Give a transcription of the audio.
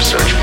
research.